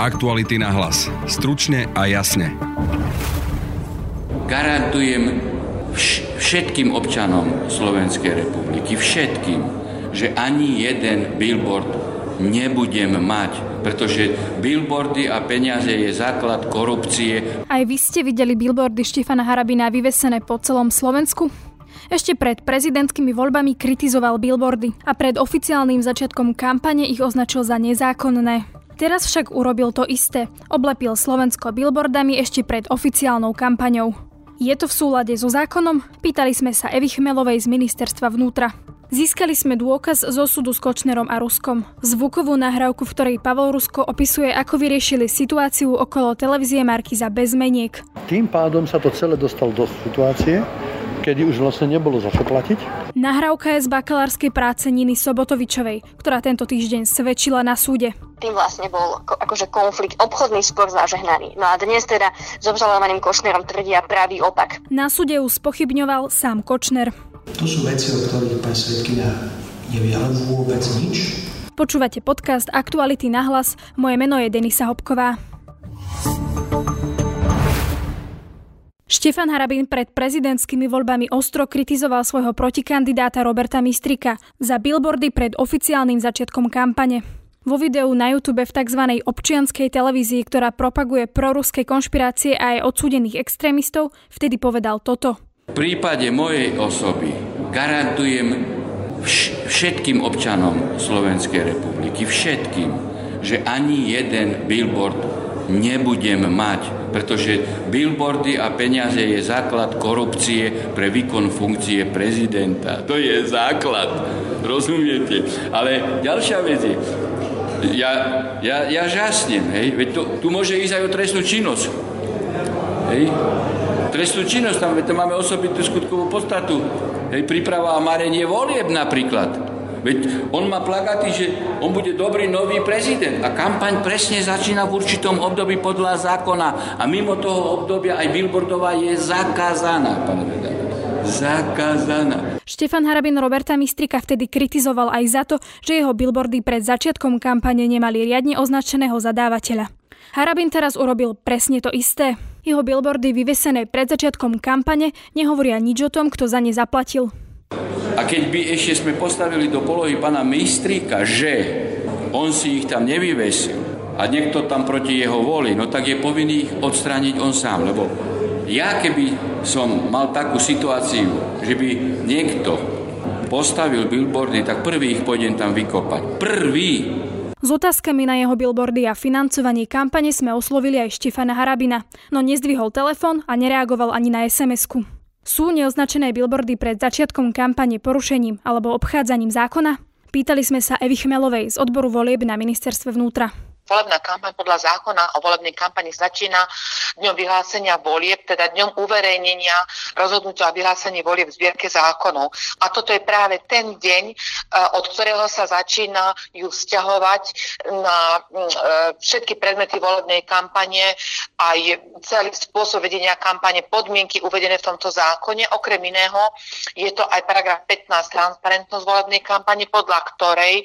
Aktuality na hlas. Stručne a jasne. Garantujem vš- všetkým občanom Slovenskej republiky, všetkým, že ani jeden billboard nebudem mať, pretože billboardy a peniaze je základ korupcie. Aj vy ste videli billboardy Štefana Harabina vyvesené po celom Slovensku? Ešte pred prezidentskými voľbami kritizoval billboardy a pred oficiálnym začiatkom kampane ich označil za nezákonné. Teraz však urobil to isté. Oblepil Slovensko billboardami ešte pred oficiálnou kampaňou. Je to v súlade so zákonom? Pýtali sme sa Evy Chmelovej z ministerstva vnútra. Získali sme dôkaz zo súdu s Kočnerom a Ruskom. Zvukovú nahrávku, v ktorej Pavel Rusko opisuje, ako vyriešili situáciu okolo televízie Markiza bez meniek. Tým pádom sa to celé dostalo do situácie, kedy už vlastne nebolo za čo platiť. Nahrávka je z bakalárskej práce Niny Sobotovičovej, ktorá tento týždeň svedčila na súde. Tým vlastne bol akože konflikt, obchodný spor zažehnaný. No a dnes teda s obžalovaným Košnerom tvrdia pravý opak. Na súde ju spochybňoval sám Kočner. To sú veci, o ktorých pán Svetkina nevie alebo vôbec nič. Počúvate podcast Aktuality na hlas. Moje meno je Denisa Hopková. Štefan Harabin pred prezidentskými voľbami ostro kritizoval svojho protikandidáta Roberta Mistrika za billboardy pred oficiálnym začiatkom kampane. Vo videu na YouTube v tzv. občianskej televízii, ktorá propaguje proruské konšpirácie a aj odsúdených extrémistov, vtedy povedal toto. V prípade mojej osoby garantujem vš- všetkým občanom Slovenskej republiky, všetkým, že ani jeden billboard nebudem mať, pretože billboardy a peniaze je základ korupcie pre výkon funkcie prezidenta. To je základ, rozumiete? Ale ďalšia vec je, ja, ja, ja žasnem, hej, veď to, tu môže ísť aj o trestnú činnosť. Hej, trestnú činnosť, tam, tam máme osobitú skutkovú podstatu. Hej, príprava a marenie volieb napríklad. Veď on má plagaty, že on bude dobrý nový prezident a kampaň presne začína v určitom období podľa zákona a mimo toho obdobia aj billboardová je zakázaná, pán redaktor. Zakázaná. Štefan Harabin Roberta Mistrika vtedy kritizoval aj za to, že jeho billboardy pred začiatkom kampane nemali riadne označeného zadávateľa. Harabin teraz urobil presne to isté. Jeho billboardy vyvesené pred začiatkom kampane nehovoria nič o tom, kto za ne zaplatil. A keď by ešte sme postavili do polohy pána Mistríka, že on si ich tam nevyvesil a niekto tam proti jeho voli, no tak je povinný ich odstrániť on sám, lebo ja keby som mal takú situáciu, že by niekto postavil billboardy, tak prvý ich pôjdem tam vykopať. Prvý! S otázkami na jeho billboardy a financovanie kampane sme oslovili aj Štefana Harabina, no nezdvihol telefon a nereagoval ani na SMS-ku. Sú neoznačené billboardy pred začiatkom kampane porušením alebo obchádzaním zákona? Pýtali sme sa Evy Chmelovej z odboru volieb na ministerstve vnútra volebná kampaň podľa zákona o volebnej kampani začína dňom vyhlásenia volieb, teda dňom uverejnenia rozhodnutia o vyhlásení volieb v zbierke zákonov. A toto je práve ten deň, e, od ktorého sa začína ju vzťahovať na e, všetky predmety volebnej kampane a je celý spôsob vedenia kampane, podmienky uvedené v tomto zákone. Okrem iného je to aj paragraf 15 transparentnosť volebnej kampane, podľa ktorej, e,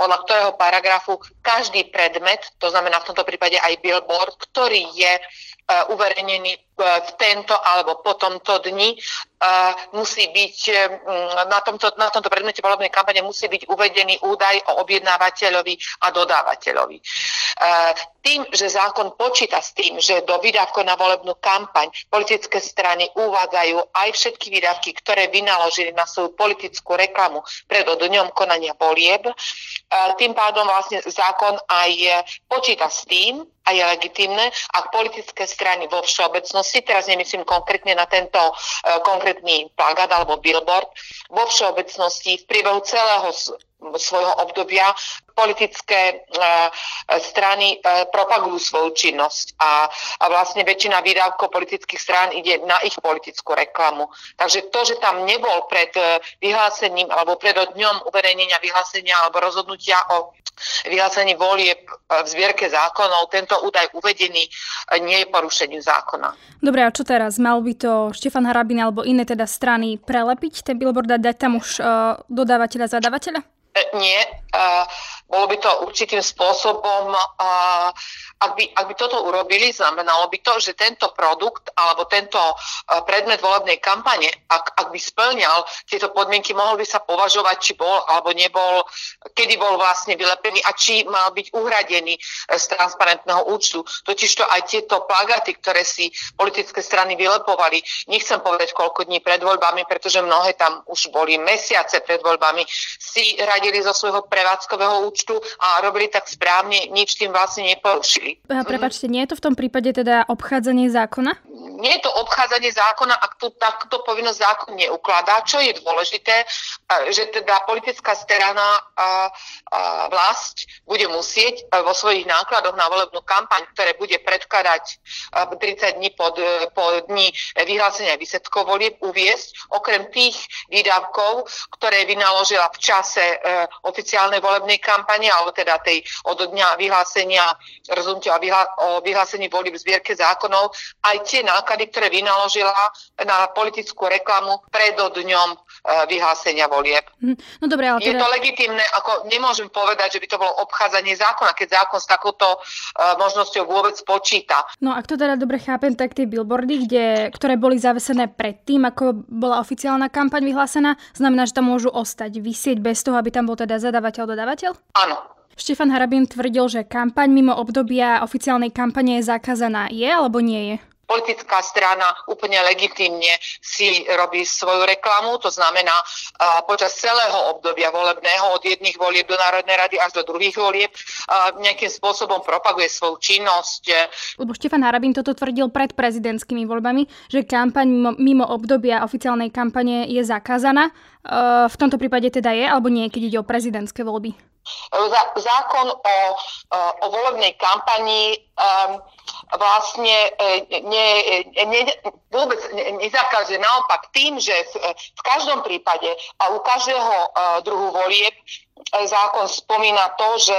podľa ktorého paragrafu každý predmet predmet, to znamená v tomto prípade aj billboard, ktorý je uh, uverejnený uh, v tento alebo po tomto dni, uh, musí byť na tomto, na tomto predmete volebnej kampane musí byť uvedený údaj o objednávateľovi a dodávateľovi. Tým, že zákon počíta s tým, že do výdavkov na volebnú kampaň politické strany uvádzajú aj všetky výdavky, ktoré vynaložili na svoju politickú reklamu pred dňom konania volieb, tým pádom vlastne zákon aj počíta s tým, a je legitimné, ak politické strany vo všeobecnosti, teraz nemyslím konkrétne na tento uh, konkrétny plagát alebo billboard, vo všeobecnosti v priebehu celého svojho obdobia politické uh, strany uh, propagujú svoju činnosť a, a vlastne väčšina výdavkov politických strán ide na ich politickú reklamu. Takže to, že tam nebol pred uh, vyhlásením alebo pred dňom uverejnenia vyhlásenia alebo rozhodnutia o vyhlásení volieb v zbierke zákonov, tento údaj uvedený nie je porušením zákona. Dobre, a čo teraz? Mal by to Štefan Harabin alebo iné teda strany prelepiť ten billboard a dať tam už uh, dodávateľa, zadávateľa? Nie. Uh, bolo by to určitým spôsobom, ak by, ak by toto urobili, znamenalo by to, že tento produkt alebo tento predmet volebnej kampane, ak, ak by splňal tieto podmienky, mohol by sa považovať, či bol alebo nebol, kedy bol vlastne vylepený a či mal byť uhradený z transparentného účtu. Totižto aj tieto plagaty, ktoré si politické strany vylepovali, nechcem povedať koľko dní pred voľbami, pretože mnohé tam už boli mesiace pred voľbami, si radili zo svojho prevádzkového účtu a robili tak správne, nič tým vlastne neporušili. Prepačte, nie je to v tom prípade teda obchádzanie zákona? Nie je to obchádzanie zákona, ak tu takto povinnosť zákon neukladá. Čo je dôležité, že teda politická strana a, a vlast bude musieť vo svojich nákladoch na volebnú kampaň, ktoré bude predkladať 30 dní pod, po dní vyhlásenia výsledkov volieb, uviesť okrem tých výdavkov, ktoré vynaložila v čase e, oficiálnej volebnej kampane, alebo teda tej od dňa vyhlásenia rozhodnutia o vyhlásení volieb v zbierke zákonov, aj tie náklady, ktoré vynaložila na politickú reklamu pred dňom e, vyhlásenia volieb. Hm, no dobré, ale teda... Je to legitimné, ako nemôžem povedať, že by to bolo obchádzanie zákona, keď zákon s takouto uh, možnosťou vôbec počíta. No ak to teda dobre chápem, tak tie billboardy, kde, ktoré boli zavesené predtým, ako bola oficiálna kampaň vyhlásená, znamená, že tam môžu ostať, vysieť bez toho, aby tam bol teda zadavateľ, dodavateľ? Áno. Štefan Harabin tvrdil, že kampaň mimo obdobia oficiálnej kampane je zakázaná. Je alebo nie je? Politická strana úplne legitimne si robí svoju reklamu, to znamená počas celého obdobia volebného, od jedných volieb do Národnej rady až do druhých volieb, nejakým spôsobom propaguje svoju činnosť. Lebo Štefan Harabín toto tvrdil pred prezidentskými voľbami, že kampaň mimo, obdobia oficiálnej kampane je zakázaná. V tomto prípade teda je, alebo nie, keď ide o prezidentské voľby? Zákon o, o volebnej kampani um, vlastne ne, ne, vôbec nezakáže. Naopak tým, že v, v každom prípade a u každého uh, druhu volieb zákon spomína to, že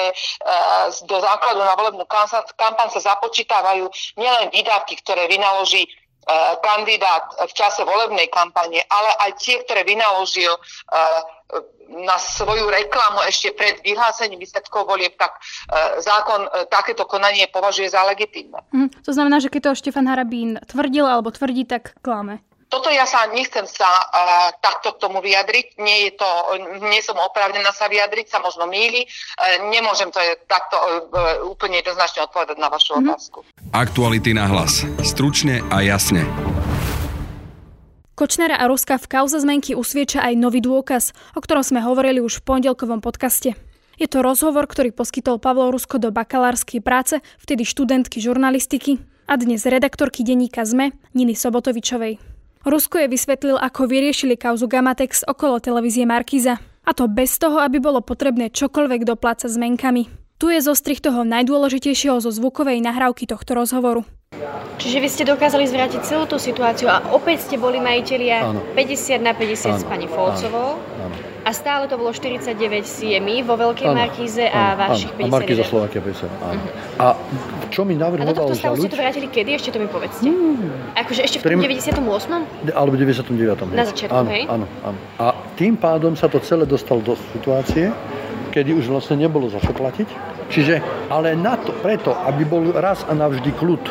do základu na volebnú kampaň sa započítavajú nielen výdavky, ktoré vynaloží kandidát v čase volebnej kampane, ale aj tie, ktoré vynaložil na svoju reklamu ešte pred vyhlásením výsledkov volieb, tak e, zákon e, takéto konanie považuje za legitímne. Mm, to znamená, že keď to Štefan Harabín tvrdil alebo tvrdí, tak klame. Toto ja sa nechcem sa uh, takto k tomu vyjadriť. Nie, je to, nie som oprávnená sa vyjadriť, sa možno míli. Uh, nemôžem to je takto uh, úplne jednoznačne odpovedať na vašu mm-hmm. otázku. Aktuality na hlas. Stručne a jasne. Kočnera a Ruska v kauze zmenky usvieča aj nový dôkaz, o ktorom sme hovorili už v pondelkovom podcaste. Je to rozhovor, ktorý poskytol Pavlo Rusko do bakalárskej práce, vtedy študentky žurnalistiky a dnes redaktorky denníka ZME Niny Sobotovičovej. Rusko je vysvetlil, ako vyriešili kauzu Gamatex okolo televízie Markiza. A to bez toho, aby bolo potrebné čokoľvek doplácať zmenkami. Tu je zostrih toho najdôležitejšieho zo zvukovej nahrávky tohto rozhovoru. Čiže vy ste dokázali zvrátiť celú tú situáciu a opäť ste boli majiteľia áno. 50 na 50 áno. s pani Folcovou. Áno. A stále to bolo 49 CMI vo Veľkej áno, Markíze a áno, vašich áno. 50. A Markíza Slovakia 50, áno. Uh-huh. A čo mi navrhoval A do tohto stavu ste to vrátili kedy? Ešte to mi povedzte. Hmm. Akože ešte v tom 98. Alebo 99. Na začiatku, áno, hej? Áno, áno. A tým pádom sa to celé dostalo do situácie, kedy už vlastne nebolo za čo platiť. Čiže, ale na to, preto, aby bol raz a navždy kľud,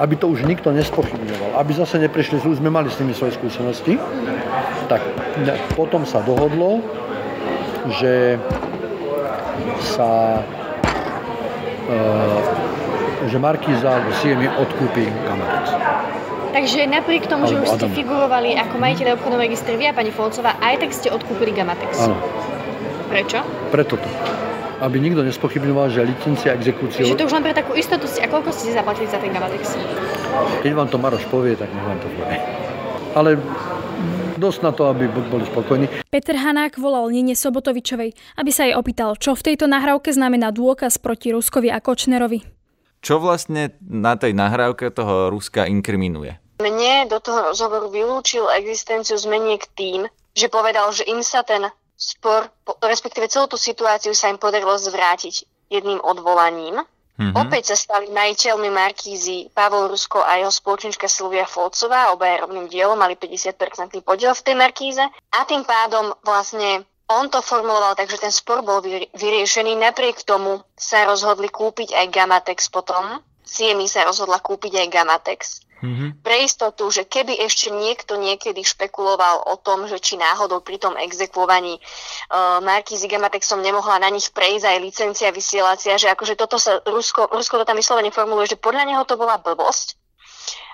aby to už nikto nespochybňoval, aby zase neprišli, sme mali s nimi svoje skúsenosti, tak potom sa dohodlo, že sa e, že Markíza alebo CMI odkúpi Gamatex. Takže napriek tomu, že už ste figurovali ako majiteľ obchodného registru vy a pani Folcová, aj tak ste odkúpili Gamatex. Áno. Prečo? Preto to aby nikto nespochybňoval, že licencia exekúcie... Že to už len pre takú istotu ste, a koľko ste zaplatili za ten Gamatex? Keď vám to Maroš povie, tak nech vám to povie. Ale dosť na to, aby boli spokojní. Peter Hanák volal Nine Sobotovičovej, aby sa jej opýtal, čo v tejto nahrávke znamená dôkaz proti Ruskovi a Kočnerovi. Čo vlastne na tej nahrávke toho Ruska inkriminuje? Mne do toho rozhovoru vylúčil existenciu zmeniek tým, že povedal, že im sa ten spor, respektíve celú tú situáciu sa im podarilo zvrátiť jedným odvolaním. Mm-hmm. Opäť sa stali majiteľmi Markízy Pavol Rusko a jeho spoločnička Silvia Folcová, obaja rovným dielom, mali 50% podiel v tej Markíze a tým pádom vlastne on to formuloval tak, že ten spor bol vyriešený. Napriek tomu sa rozhodli kúpiť aj Gamatex potom. CMI sa rozhodla kúpiť aj Gamatex. Mm-hmm. Pre istotu, že keby ešte niekto niekedy špekuloval o tom, že či náhodou pri tom exekvovaní uh, marky s Gamatexom nemohla na nich prejsť aj licencia vysielacia, že akože toto sa Rusko, Rusko to tam vyslovene formuluje, že podľa neho to bola blbosť,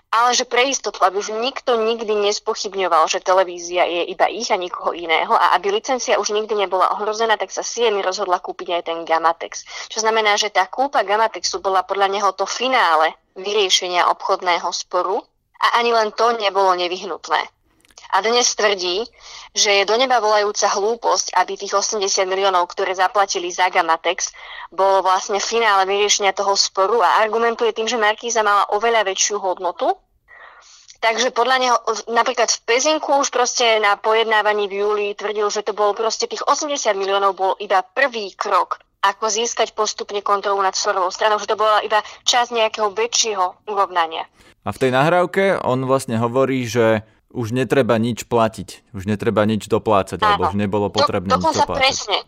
ale že pre istotu, aby už nikto nikdy nespochybňoval, že televízia je iba ich a nikoho iného a aby licencia už nikdy nebola ohrozená, tak sa Siemi rozhodla kúpiť aj ten Gamatex. Čo znamená, že tá kúpa Gamatexu bola podľa neho to finále vyriešenia obchodného sporu a ani len to nebolo nevyhnutné. A dnes tvrdí, že je do neba volajúca hlúposť, aby tých 80 miliónov, ktoré zaplatili za Gamatex, bolo vlastne finále vyriešenia toho sporu a argumentuje tým, že Markíza mala oveľa väčšiu hodnotu. Takže podľa neho, napríklad v Pezinku už proste na pojednávaní v júli tvrdil, že to bolo proste tých 80 miliónov bol iba prvý krok ako získať postupne kontrolu nad svorovou stranou, že to bola iba časť nejakého väčšieho urovnania. A v tej nahrávke on vlastne hovorí, že už netreba nič platiť, už netreba nič doplácať, Áno. alebo už nebolo potrebné Do, nič doplácať. presne.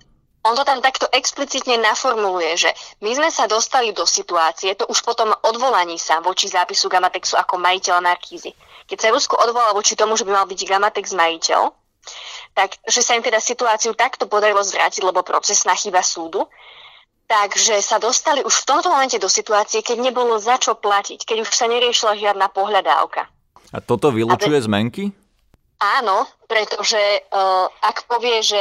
On to tam takto explicitne naformuluje, že my sme sa dostali do situácie, to už potom odvolaní sa voči zápisu Gamatexu ako majiteľa Markízy. Keď sa Rusko odvolalo voči tomu, že by mal byť Gamatex majiteľ, tak že sa im teda situáciu takto podarilo zvrátiť, lebo procesná chyba súdu, Takže sa dostali už v tomto momente do situácie, keď nebolo za čo platiť, keď už sa neriešila žiadna pohľadávka. A toto vylučuje Aby... zmenky? Áno, pretože uh, ak povie, že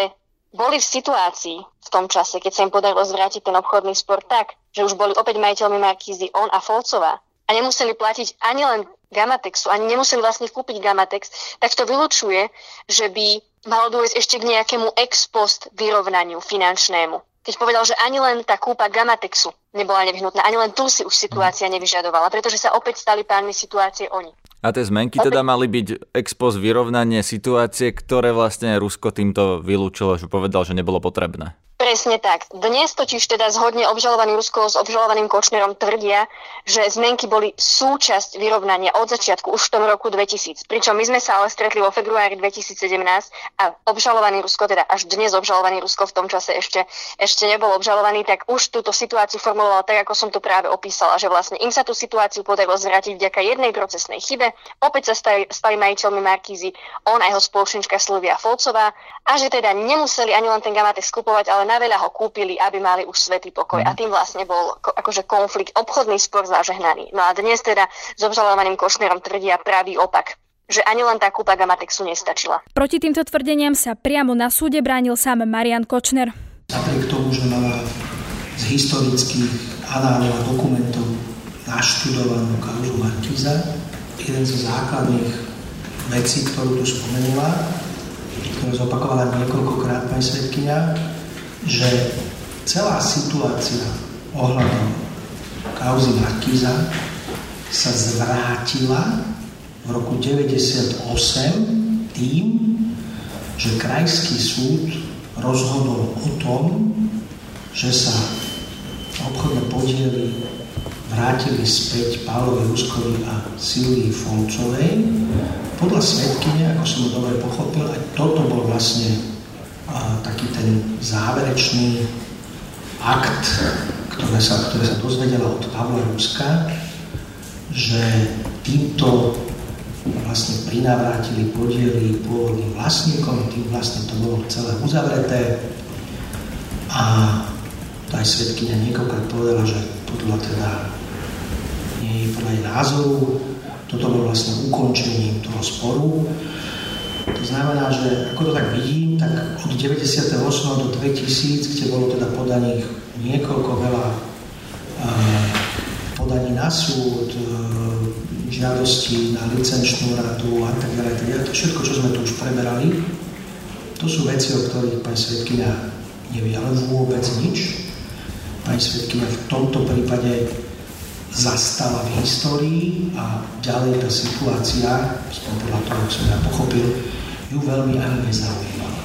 boli v situácii v tom čase, keď sa im podarilo zvrátiť ten obchodný spor tak, že už boli opäť majiteľmi Markízy on a Folcová a nemuseli platiť ani len Gamatexu, ani nemuseli vlastne kúpiť Gamatex, tak to vylučuje, že by malo dôjsť ešte k nejakému ex post vyrovnaniu finančnému. Keď povedal, že ani len tá kúpa Gamatexu nebola nevyhnutná, ani len tu si už situácia nevyžadovala, pretože sa opäť stali pánmi situácie oni. A tie zmenky teda mali byť expos vyrovnanie situácie, ktoré vlastne Rusko týmto vylúčilo, že povedal, že nebolo potrebné. Presne tak. Dnes totiž teda zhodne obžalovaný Rusko s obžalovaným Kočnerom tvrdia, že zmenky boli súčasť vyrovnania od začiatku už v tom roku 2000. Pričom my sme sa ale stretli vo februári 2017 a obžalovaný Rusko, teda až dnes obžalovaný Rusko v tom čase ešte, ešte nebol obžalovaný, tak už túto situáciu formuloval tak, ako som to práve opísala, že vlastne im sa tú situáciu podarilo zvrátiť vďaka jednej procesnej chybe. Opäť sa stali, stali majiteľmi Markízy on a jeho spoločnička Slovia Folcová a že teda nemuseli ani len ten Gamatex skupovať, ale na veľa ho kúpili, aby mali už svetý pokoj. Mm. A tým vlastne bol akože konflikt, obchodný spor zažehnaný. No a dnes teda s obžalovaným Košnerom tvrdia pravý opak že ani len tá kúpa Gamatexu nestačila. Proti týmto tvrdeniam sa priamo na súde bránil sám Marian Kočner. Napriek tomu, že mala z historických análov a dokumentov naštudovanú kauzu Markíza, jeden zo základných vecí, ktorú tu spomenula, ktorú zopakovala niekoľkokrát pani Svetkynia, že celá situácia ohľadom kauzy Markíza sa zvrátila v roku 98 tým, že krajský súd rozhodol o tom, že sa obchodné podiely vrátili späť Pálovi Ruskovi a Silvii Folcovej. Podľa svetkyne, ako som dobre pochopil, aj toto bol vlastne taký ten záverečný akt, ktoré sa, ktoré sa dozvedela od Pavla Ruska, že týmto vlastne prinavrátili podiely pôvodným vlastníkom, tým vlastne to bolo celé uzavreté. A aj svetkynia niekoľkrát povedala, že podľa teda nie podľa jej názoru toto bolo vlastne ukončením toho sporu to znamená, že ako to tak vidím, tak od 98. do 2000, kde bolo teda podaných niekoľko veľa podaní na súd, uh, žiadosti na licenčnú radu a tak ďalej, tak ďalej. To všetko, čo sme tu už preberali, to sú veci, o ktorých pani Svetkina nevie ale vôbec nič. Pani Svetkina v tomto prípade zastala v histórii a ďalej tá situácia, podľa toho, som ja pochopil, ju veľmi ani nezaujímala.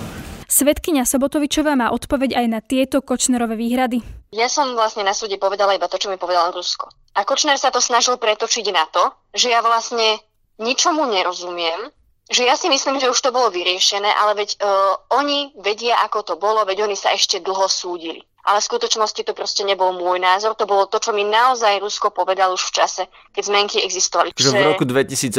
Svetkynia Sobotovičová má odpoveď aj na tieto Kočnerové výhrady. Ja som vlastne na súde povedala iba to, čo mi povedal Rusko. A Kočner sa to snažil pretočiť na to, že ja vlastne ničomu nerozumiem že ja si myslím, že už to bolo vyriešené, ale veď uh, oni vedia, ako to bolo, veď oni sa ešte dlho súdili. Ale v skutočnosti to proste nebol môj názor, to bolo to, čo mi naozaj Rusko povedal už v čase, keď zmenky existovali. Že v roku 2017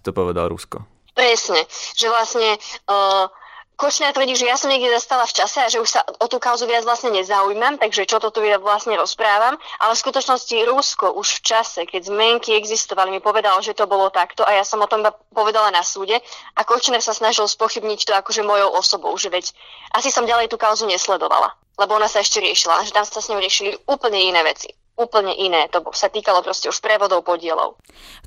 to povedal Rusko. Presne, že vlastne uh, Kočner tvrdí, že ja som niekde zastala v čase a že už sa o tú kauzu viac vlastne nezaujímam, takže čo to tu ja vlastne rozprávam, ale v skutočnosti Rusko už v čase, keď zmenky existovali, mi povedalo, že to bolo takto a ja som o tom povedala na súde a Kočner sa snažil spochybniť to akože mojou osobou, že veď asi som ďalej tú kauzu nesledovala, lebo ona sa ešte riešila, že tam sa s ňou riešili úplne iné veci úplne iné. To sa týkalo proste už prevodov podielov.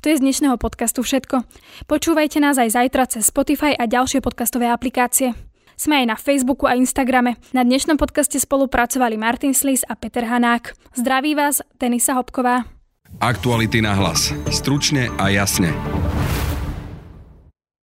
To je z dnešného podcastu všetko. Počúvajte nás aj zajtra cez Spotify a ďalšie podcastové aplikácie. Sme aj na Facebooku a Instagrame. Na dnešnom podcaste spolupracovali Martin Slis a Peter Hanák. Zdraví vás, Denisa Hopková. Aktuality na hlas. Stručne a jasne.